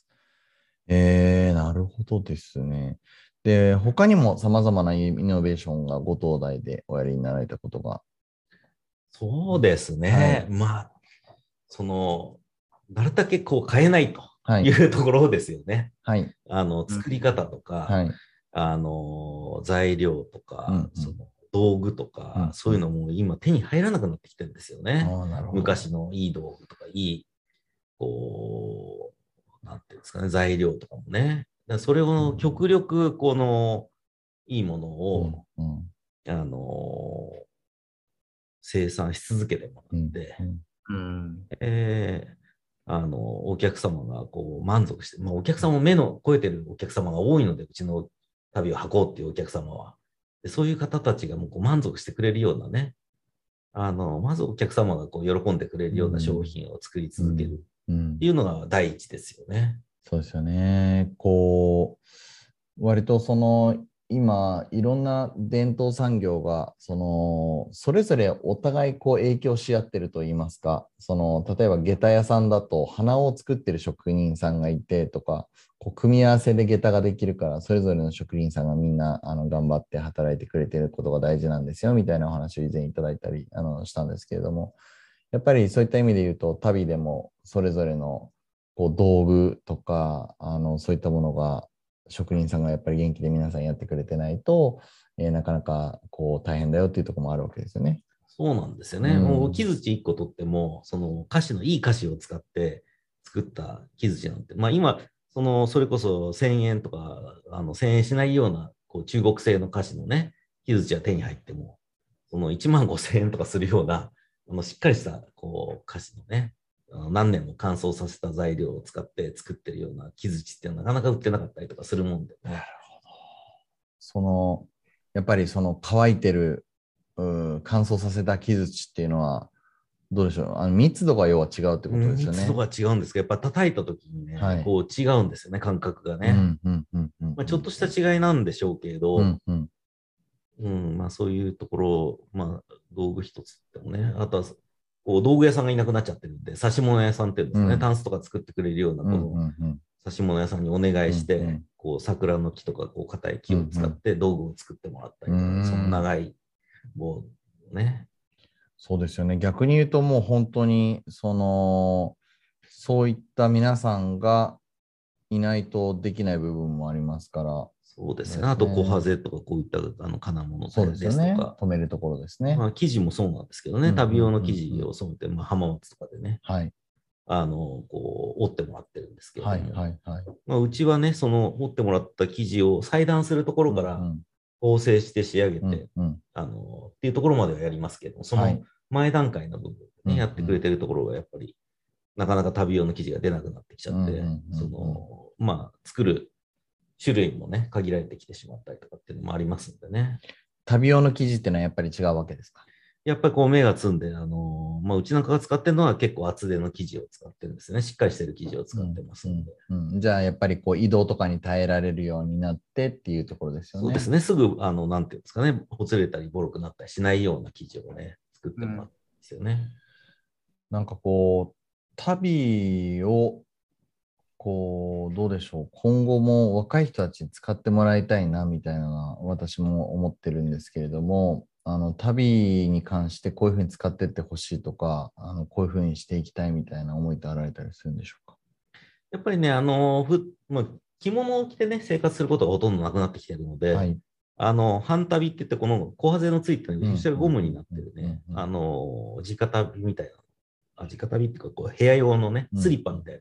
えー、なるほどですね。で、他にも様々なイノベーションがご東大でおやりになられたことが？そうですね。はいまあ、その、なるだけこう変えないとはいい。うところですよね。はい。あの、作り方とか、はい。あの、材料とか、うんうんその道具とか、うんそういうのも今手に入らなくなってきてるんですよね。ああ、なるほど。昔のいい道具とか、いい、こう、なんていうんですかね、材料とかもね。だそれを極力、この、いいものを、うんうんあの生産し続けてもらって、うんうん。えーあの、お客様がこう満足して、まあ、お客様も目の超えてるお客様が多いので、うちの旅を履こうっていうお客様は。でそういう方たちがもうこう満足してくれるようなね、あの、まずお客様がこう喜んでくれるような商品を作り続けるいうのが第一ですよね。そうですよね。こう、割とその、今、いろんな伝統産業が、その、それぞれお互いこう影響し合ってると言いますか、その、例えば下駄屋さんだと、花を作ってる職人さんがいてとか、こう組み合わせで下駄ができるから、それぞれの職人さんがみんなあの頑張って働いてくれてることが大事なんですよ、みたいなお話を以前いただいたりあのしたんですけれども、やっぱりそういった意味で言うと、旅でもそれぞれのこう道具とかあのそういったものが職人さんがやっぱり元気で皆さんやってくれてないと、えーなかなかこう大変だよっていうところもあるわけですよね。そうなんですよね。うんもう木槌1個取っても、その歌詞のいい歌詞を使って作った木槌なんて、まあ今、その、それこそ1000円とか、あの、1000円しないような、こう、中国製の菓子のね、木槌が手に入っても、その1万5000円とかするような、あの、しっかりした、こう、菓子のね、あの何年も乾燥させた材料を使って作ってるような木槌ってなかなか売ってなかったりとかするもんでね。その、やっぱりその乾いてる、うん乾燥させた木槌っていうのは、どうでしょう？あの密度が要は違うってことですよね。密度が違うんですけど、やっぱ叩いた時にね、はいこう違うんですよね、感覚がね。うんうんうんうんまあ、ちょっとした違いなんでしょうけれど、うんうんうん、まあそういうところ、まあ道具一つでもね、あとはこう道具屋さんがいなくなっちゃってるんで、刺し物屋さんっていうんですかね、うん。タンスとか作ってくれるようなこうんのうんうん。刺し物屋さんにお願いして、うんうん。こう桜の木とかこう硬い木を使って道具を作ってもらったりとか、うん。その長い棒ね。そうですよね。逆に言うともう本当にそのそういった皆さんがいないとできない部分もありますから、そうですね。すねあと、小ハゼとかこういったあの金物ですよねですとか。。止めるところですね。まあ、生地もそうなんですけどね、うん旅用の生地を染めて、まあ、浜松とかでね、はい。あの、こう、折ってもらってるんですけれども、はいはいはい。まあ、うちはね、その折ってもらった生地を裁断するところからうん縫製して仕上げて、うんうんあの、っていうところまではやりますけど、そのはい前段階の部分でね、うんやってくれてるところがやっぱり、なかなか旅用の生地が出なくなってきちゃって、うんうんうんうんその、まあ、作る種類もね、限られてきてしまったりとかっていうのもありますんでね。旅用の生地っていうのはやっぱり違うわけですか？やっぱりこう目がつんで、あのまあ、うちなんかが使ってるのは結構厚手の生地を使ってるんですね。しっかりしてる生地を使ってますんで。うんうんじゃあやっぱりこう移動とかに耐えられるようになってっていうところですよね。そうですね。すぐ、あの、なんていうんですかね、ほつれたりボロくなったりしないような生地をね、作ってもらうんですよね。なんかこう、旅を、こう、どうでしょう、今後も若い人たちに使ってもらいたいなみたいなのは私も思ってるんですけれども、あの旅に関してこういうふうに使ってってほしいとか、あのこういうふうにしていきたいみたいな思いってあられたりするんでしょうか？やっぱりね、あの、ふまあ、着物を着てね、生活することがほとんどなくなってきてるので、はい。あの、半旅って言って、この小ハゼのついてる後ろがゴムになってるね、あの、直旅みたいな、あ直旅っていうか、こう部屋用のね、うんスリッパみたいな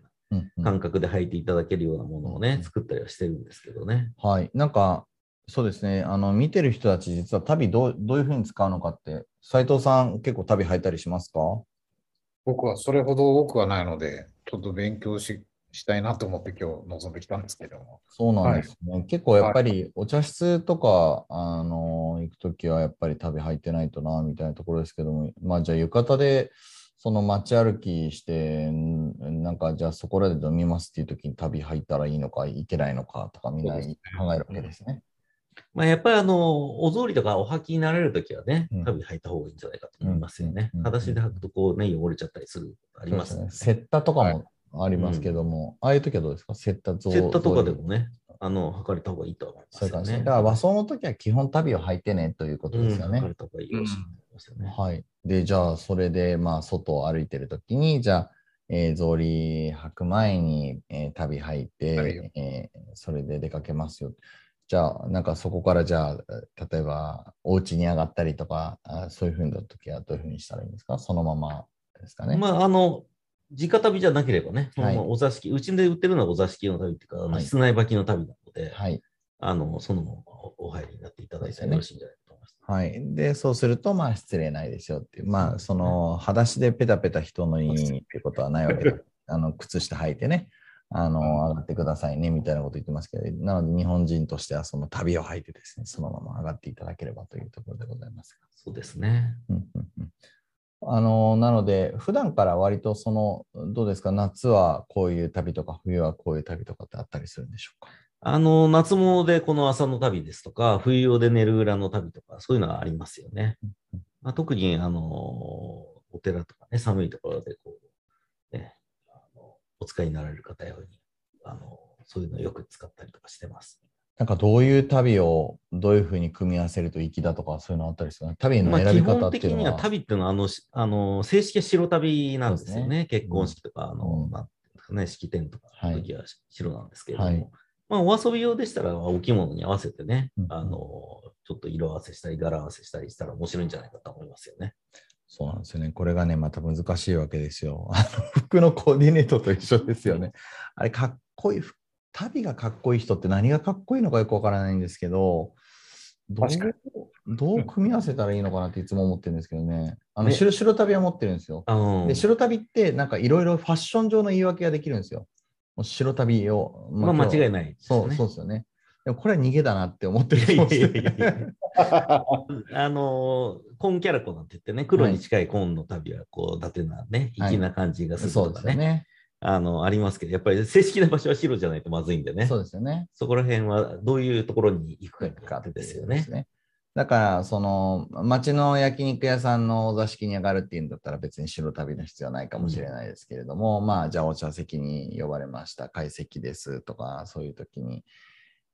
感覚で履いていただけるようなものをね、うん作ったりはしてるんですけどね。はい。なんか、そうですね。あの、見てる人たち、実は旅どうどういうふうに使うのかって、斉藤さん結構旅履いたりしますか？僕はそれほど多くはないので、ちょっと勉強ししたいなと思って今日臨んできたんですけども。そうなんですね。結構やっぱりお茶室とか、あの行くときはやっぱり旅入ってないとな、みたいなところですけども、まあじゃあ浴衣でその街歩きして、んなんかじゃあそこらで飲みますっていうときに旅入ったらいいのか、いけないのかとかみんな考えるわけですね。まあ、やっぱりあの、お草履とかお履きになられるときはねうん、旅履いた方がいいん。じゃないかと思いますよねうん。うん。裸足で履くとこうね、汚れちゃったりするありますね。セッタとかもありますけども、ああいうときはどうですかセッタ像セッタとかで像もね、あの、履かれた方がいいとは思いますよね。そうね。だから和装のときは基本旅を履いてねということですよね。れた方がいいよね。はい。で、じゃあ、それで、まあ、外を歩いてるときに、じゃあ、えー、草履履く前に、えー旅履いはいて、えーそれで出かけますよ。じゃあ、なんかそこから、じゃあ、例えば、お家に上がったりとか、あそういうふうなときはどういうふうにしたらいいんですか？そのままですかね。まあ、あの、直旅じゃなければね、はいお座敷、うちで売ってるのはお座敷の旅っていうか、はい室内履きの旅なので、はい。あの、そのままおお入りになっていただいたらよろしいんじゃないかと思います。はい。で、そうすると、まあ、失礼ないですよっていう。まあ、その、裸足でペタペタ人の家にってことはないわけだ。(laughs) あの、靴下履いてね、あの、上がってくださいね、みたいなこと言ってますけど、なので、日本人としては、その旅を履いてですね、そのまま上がっていただければというところでございます。そうですね。うんうんうんあの、なので、普段から割と、その、どうですか、夏はこういう旅とか、冬はこういう旅とかってあったりするんでしょうか？あの、夏物でこの朝の旅ですとか、冬用で寝る裏の旅とか、そういうのがありますよね。まあ、特に、あの、お寺とかね、寒いところで、こう、ね、あのお使いになられる方用に、あの、そういうのをよく使ったりとかしてます。なんかどういう旅をどういうふうに組み合わせると粋だとかそういうのあったりするの？旅の選び方本的っていうのは。には旅っていうのは、あの、しあの正式は白旅なんですよね。そうです結婚式とか、あの、うんね、式典とかはいの時は白なんですけれども、はいまあ、お遊び用でしたら、お着物に合わせてね、うんあの、ちょっと色合わせしたり、柄合わせしたりしたら面白いんじゃないかと思いますよね。そうなんですよね。これがね、また難しいわけですよ。(laughs) あの服のコーディネートと一緒ですよね。あれ、かっこいい服旅がかっこいい人って何がかっこいいのかよくわからないんですけど、どうどう組み合わせたらいいのかなっていつも思ってるんですけどね。あの、ね白白旅は持ってるんですよ。で、白旅ってなんかいろいろファッション上の言い訳ができるんですよ。もう白旅を。まあ間違いい。ないですそう。そうですよね。でもこれは逃げだなって思ってるいやいやいや人もいやいや (laughs) あのー、コンキャラコなんて言ってね、黒に近いコーンの旅は、こう、伊達なね、はい粋な感じがするそうですとかね、よね。あの、ありますけど、やっぱり正式な場所は白じゃないとまずいんでね、そうですよね。そこら辺はどういうところに行くかってですよね。だから、その、町の焼肉屋さんのお座敷に上がるっていうんだったら別に白旅の必要はないかもしれないですけれども、まあ、じゃあお茶席に呼ばれました、会席ですとか、そういう時に、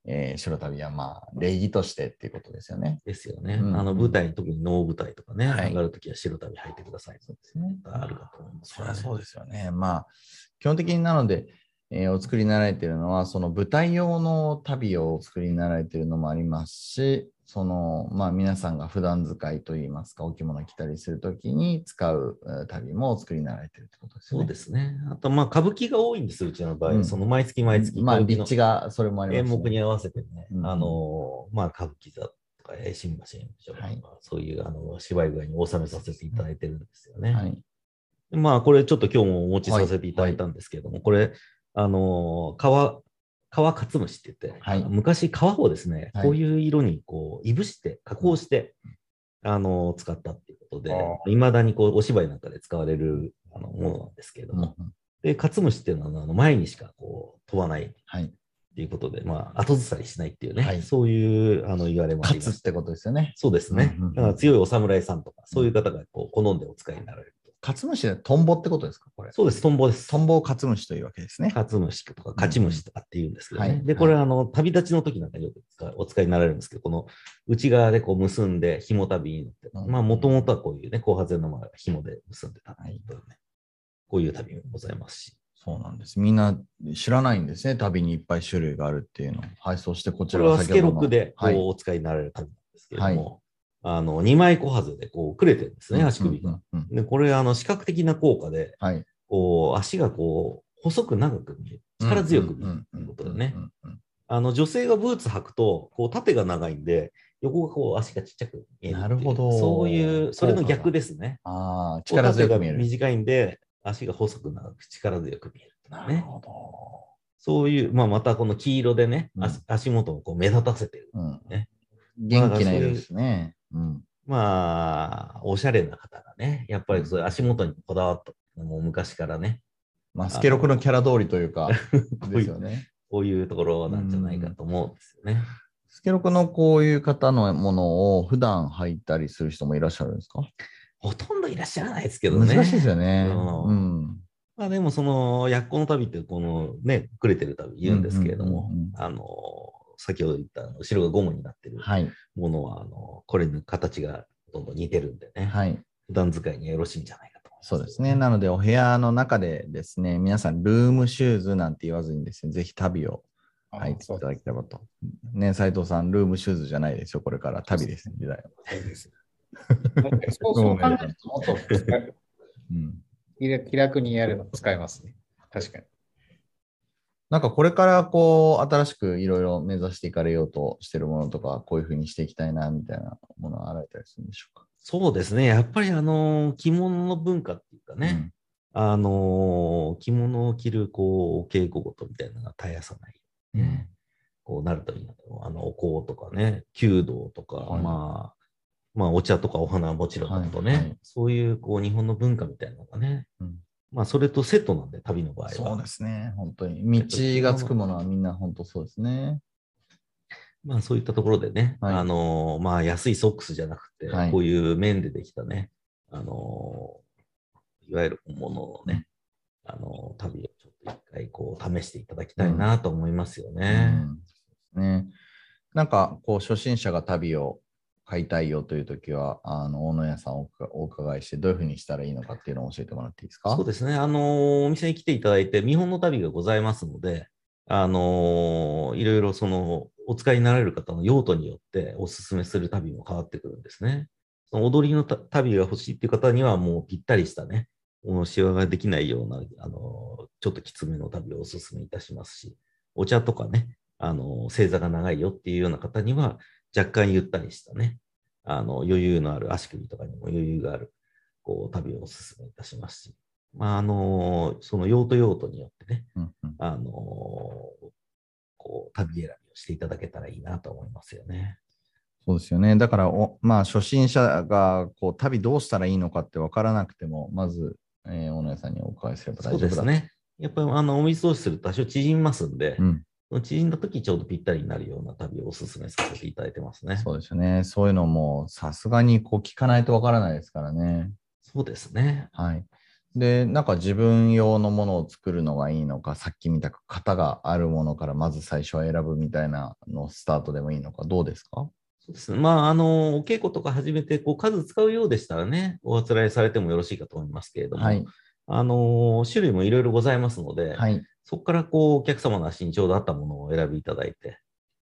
えー白旅はまあ、礼儀としてっていうことですよね。ですよね。うんあの、舞台、特に能舞台とかね、はい上がるときは白旅履いてください。そうですね。あるかと思います、そりゃそうですよね。まあ、基本的になので、えーお作りになられているのは、その舞台用の旅をお作りになられているのもありますし、その、まあ皆さんが普段使いといいますか、お着物着たりするときに使うえー旅もお作りになられているってことですよね。そうですね。あと、まあ、歌舞伎が多いんです、うちの場合。うんその毎月毎月、まあ、立地がそれもあります、演目に合わせてね、うんあの、まあ、歌舞伎座とか、えー新橋演舞場とか、はいそういうあの芝居具合に収めさせていただいてるんですよね。はい。でまあ、これちょっと今日もお持ちさせていただいたんですけれども、これ、あの、川、川勝虫って言って、はい。昔川をですね、はい。こういう色にこう、いぶして、加工して、あの、使ったっていうことであ、いまだにこう、お芝居なんかで使われるあのものなんですけれども、うん。で、勝虫っていうのは、あの前にしかこう、飛ばないはい。っていうことで、まあ、後ずさりしないっていうね、はい。そういうあの言われもあります。勝つってことですよね。そうですね。うんうんうん。だから強いお侍さんとか、そういう方がこう好んでお使いになられると。勝虫でトンボってことですかこれ。そうです、トンボです。トンボを勝虫というわけですね。勝虫とか勝ち虫とかっていうんですけどね。はいで、これはあの旅立ちの時なんかよくお使いになられるんですけど、この内側でこう結んで紐旅に乗って、うんまあもともとはこういうね、後発のまま紐で結んでた、はいこういう旅もございますし。そうなんです。みんな知らないんですね。旅にいっぱい種類があるっていうのを。はい、そしてこちらこれはスケロのクでこうはい、お使いになられる旅なんですけれども、あの2枚小はずでこうくれてるんですね、足首が。で、これ、あの視覚的な効果で、はい。こう足がこう細く長く見える、力強く見えるということでねあの女性がブーツ履くと、こう縦が長いんで、横がこう足がちっちゃく見える。なるほどそういう、それの逆ですね。ああ、力強く見える。短いんで、足が細く長く力強く見える、ね。なるほど。そういう、まあ、またこの黄色でね、うん足足元をこう目立たせてる。うんね元気な色ですね。うん。まあ、おしゃれな方がね、やっぱりそういう足元にこだわったのも昔からね、まあ、スケロクのキャラ通りというか、ですよね。こういうところなんじゃないかと思うんですよね。スケロクのこういう方のものを普段履いたりする人もいらっしゃるんですか？ほとんどいらっしゃらないですけどね。難しいですよね。うんうん。まあでもその、薬効の旅ってこのね、くれてる旅言うんですけれどもあの、先ほど言ったあの後ろがゴムになってるはい。ものは、あの、これの形がどんどん似てるんでね、はい。普段使いにはよろしいんじゃないかと思います。そうですね。なので、お部屋の中でですね、皆さん、ルームシューズなんて言わずにですね、ぜひ旅を履いていただければと。ね、斉藤さん、ルームシューズじゃないですよ。これから旅です、時代は。そうです。そうそう考えると、もっと気楽にやるの使えますね。確かに。なんかこれからこう、新しくいろいろ目指していかれようとしてるものとか、こういうふうにしていきたいな、みたいなものはあられたりするんでしょうか？そうですね。やっぱりあの、着物の文化っていうかね、あの、着物を着る、こう、お稽古事みたいなのが絶やさない。うん。ねこうなるといいなと。あの、お香とかね、弓道とか、はいまあ、まあ、お茶とかお花はもちろんだとね、はいはいそういう、こう、日本の文化みたいなのがね、うんまあ、それとセットなんで、旅の場合は。そうですね。本当に。道がつくものはみんな本当そうですね。まあ、そういったところでね、はいあの、まあ、安いソックスじゃなくて、はいこういう面でできたね、あの、いわゆるもののね、あの、旅をちょっと一回、こう、試していただきたいなと思いますよね。うんね。なんか、こう、初心者が旅を買いたいよというときは、あの、大野屋さんをお伺いして、どういうふうにしたらいいのかっていうのを教えてもらっていいですか？そうですね。あの、お店に来ていただいて、見本の旅がございますので、あの、いろいろその、お使いになられる方の用途によってお勧めする旅も変わってくるんですね。その踊りの旅が欲しいっていう方には、もうぴったりしたね、もうシワができないような、あの、ちょっときつめの旅をお勧めいたしますし、お茶とかね、あの、正座が長いよっていうような方には、若干ゆったりしたね、あの、余裕のある足首とかにも余裕がある、こう、旅をお勧めいたしますし、まあ、あの、その用途用途によってね、うんうんあの、こう、旅選びをしていただけたらいいなと思いますよね。そうですよね。だからお、まあ、初心者がこう旅どうしたらいいのかって分からなくても、まず、えー、小野屋さんにお伺いすればそ大丈夫ですね。やっぱり、あの、お水通しすると多少縮みますんで、うん、縮んだ時ちょうどぴったりになるような旅をお勧めさせていただいてますね。そうですよね。そういうのもさすがにこう聞かないと分からないですからね。そうですね。はい。で、なんか自分用のものを作るのがいいのか、さっき見た型があるものからまず最初は選ぶみたいなのスタートでもいいのか、どうですか？そうですね。まあ、あの、お稽古とか始めて、こう、数使うようでしたらね、おあつらいされてもよろしいかと思いますけれども、はい。あの、種類もいろいろございますので、はい。そこからこう、お客様の足にちょうどあったものをお選びいただいて、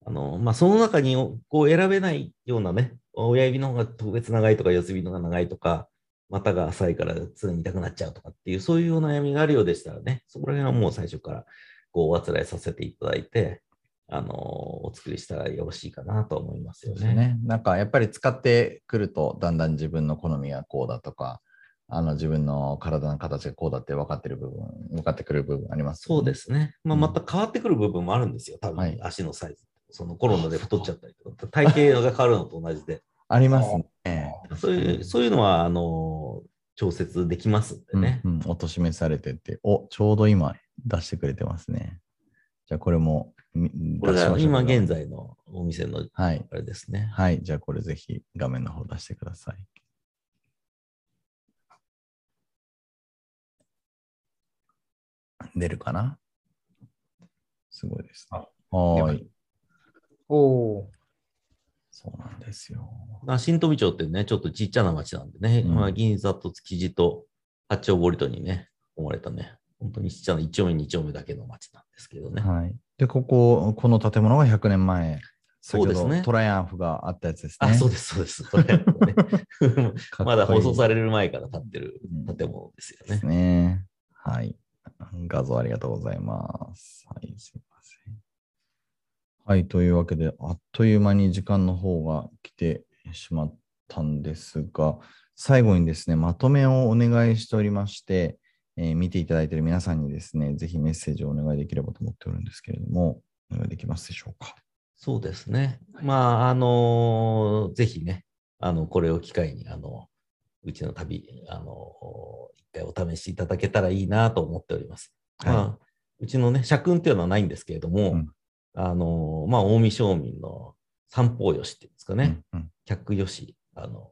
あの、まあ、その中にこう選べないようなね、親指の方が特別長いとか、四つ指の方が長いとか、股が浅いから常に痛くなっちゃうとかっていう、そういうお悩みがあるようでしたらね、そこら辺はもう最初からこう、おあつらいさせていただいて、あの、お作りしたらよろしいかなと思いますよね。ね。なんかやっぱり使ってくると、だんだん自分の好みがこうだとか、あの自分の体の形がこうだって分かってる部分、分かってくる部分あります、そうで。すね。まあ、うんまた変わってくる部分もあるんですよ。多分、はい足のサイズ。そのコロナで太っちゃったりとか、(laughs) 体型が変わるのと同じで。ありますね。そういう、そういうのは、あの、調節できますんでね。うんうん、おとしめされてて、おちょうど今出してくれてますね。じゃあこれも今現。在のお店のはい。あれですね。はい。じゃあこれぜひ画面の方出してください。出るかな？すごいですね。あはーい。おおそうなんですよ。まあ、新富町ってね、ちょっとちっちゃな町なんでね、うんまあ、銀座と築地と八丁堀とにね、生まれたね、本当にちっちゃな1丁目、2丁目だけの町なんですけどね。はい。で、ここ、この建物が100年前。そうですねトライアンフがあったやつですね。あ、そうです、そうです。それね (laughs) かっこいい (laughs) まだ放送される前から建ってるうん建物ですよねです。ね。はい。画像ありがとうございます。はい、すいません。はい、というわけで、あっという間に時間の方が来てしまったんですが、最後にですね、まとめをお願いしておりまして、えー見ていただいている皆さんにですね、ぜひメッセージをお願いできればと思っておるんですけれども、お願いできますでしょうか？そうですね。まあ、あのぜひね、あの、これを機会に、あの、うちの旅、あの一回お試しいただけたらいいなと思っております。はい。まあ、うちのね、社訓っていうのはないんですけれども、うん。あのまあ、近江商民の三方よしっていうんですかね、うんうん。客よし、あの、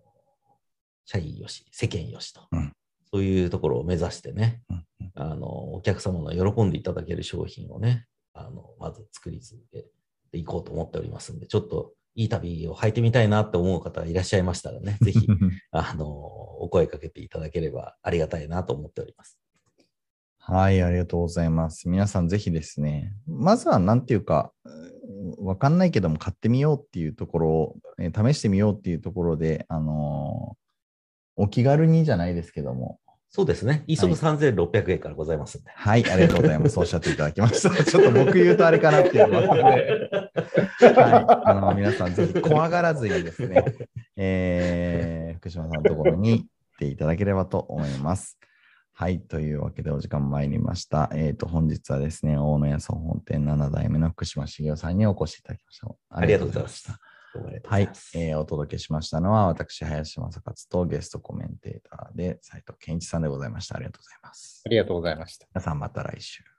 社員よし、世間よしと、うん。そういうところを目指してね、うんうん。あの、お客様の喜んでいただける商品をね、あの、まず作り続けていこうと思っておりますんで、ちょっといい旅を履いてみたいなって思う方がいらっしゃいましたらね、(laughs) ぜひ、あの、お声かけていただければありがたいなと思っております。はい、ありがとうございます。皆さんぜひですね、まずはなんていうか、うんわかんないけども買ってみようっていうところを、えー試してみようっていうところで、あのーお気軽にじゃないですけども、そうですね。一足3600円からございますんで。はい、ありがとうございます。おっしゃっていただきました。(laughs) ちょっと僕言うとあれかなっていうのがはい、あの皆さんぜひ怖がらずにですね、(laughs) えー福島さんのところに行っていただければと思います。はい、というわけでお時間参りました。えっ、と、本日はですね、大野屋総本店7代目の福島茂雄さんにお越しいただきました。ありがとうございましたはいえーお届けしましたのは、私、林正勝とゲストコメンテーターで斉藤健一さんでございました。ありがとうございます。ありがとうございました。皆さんまた来週。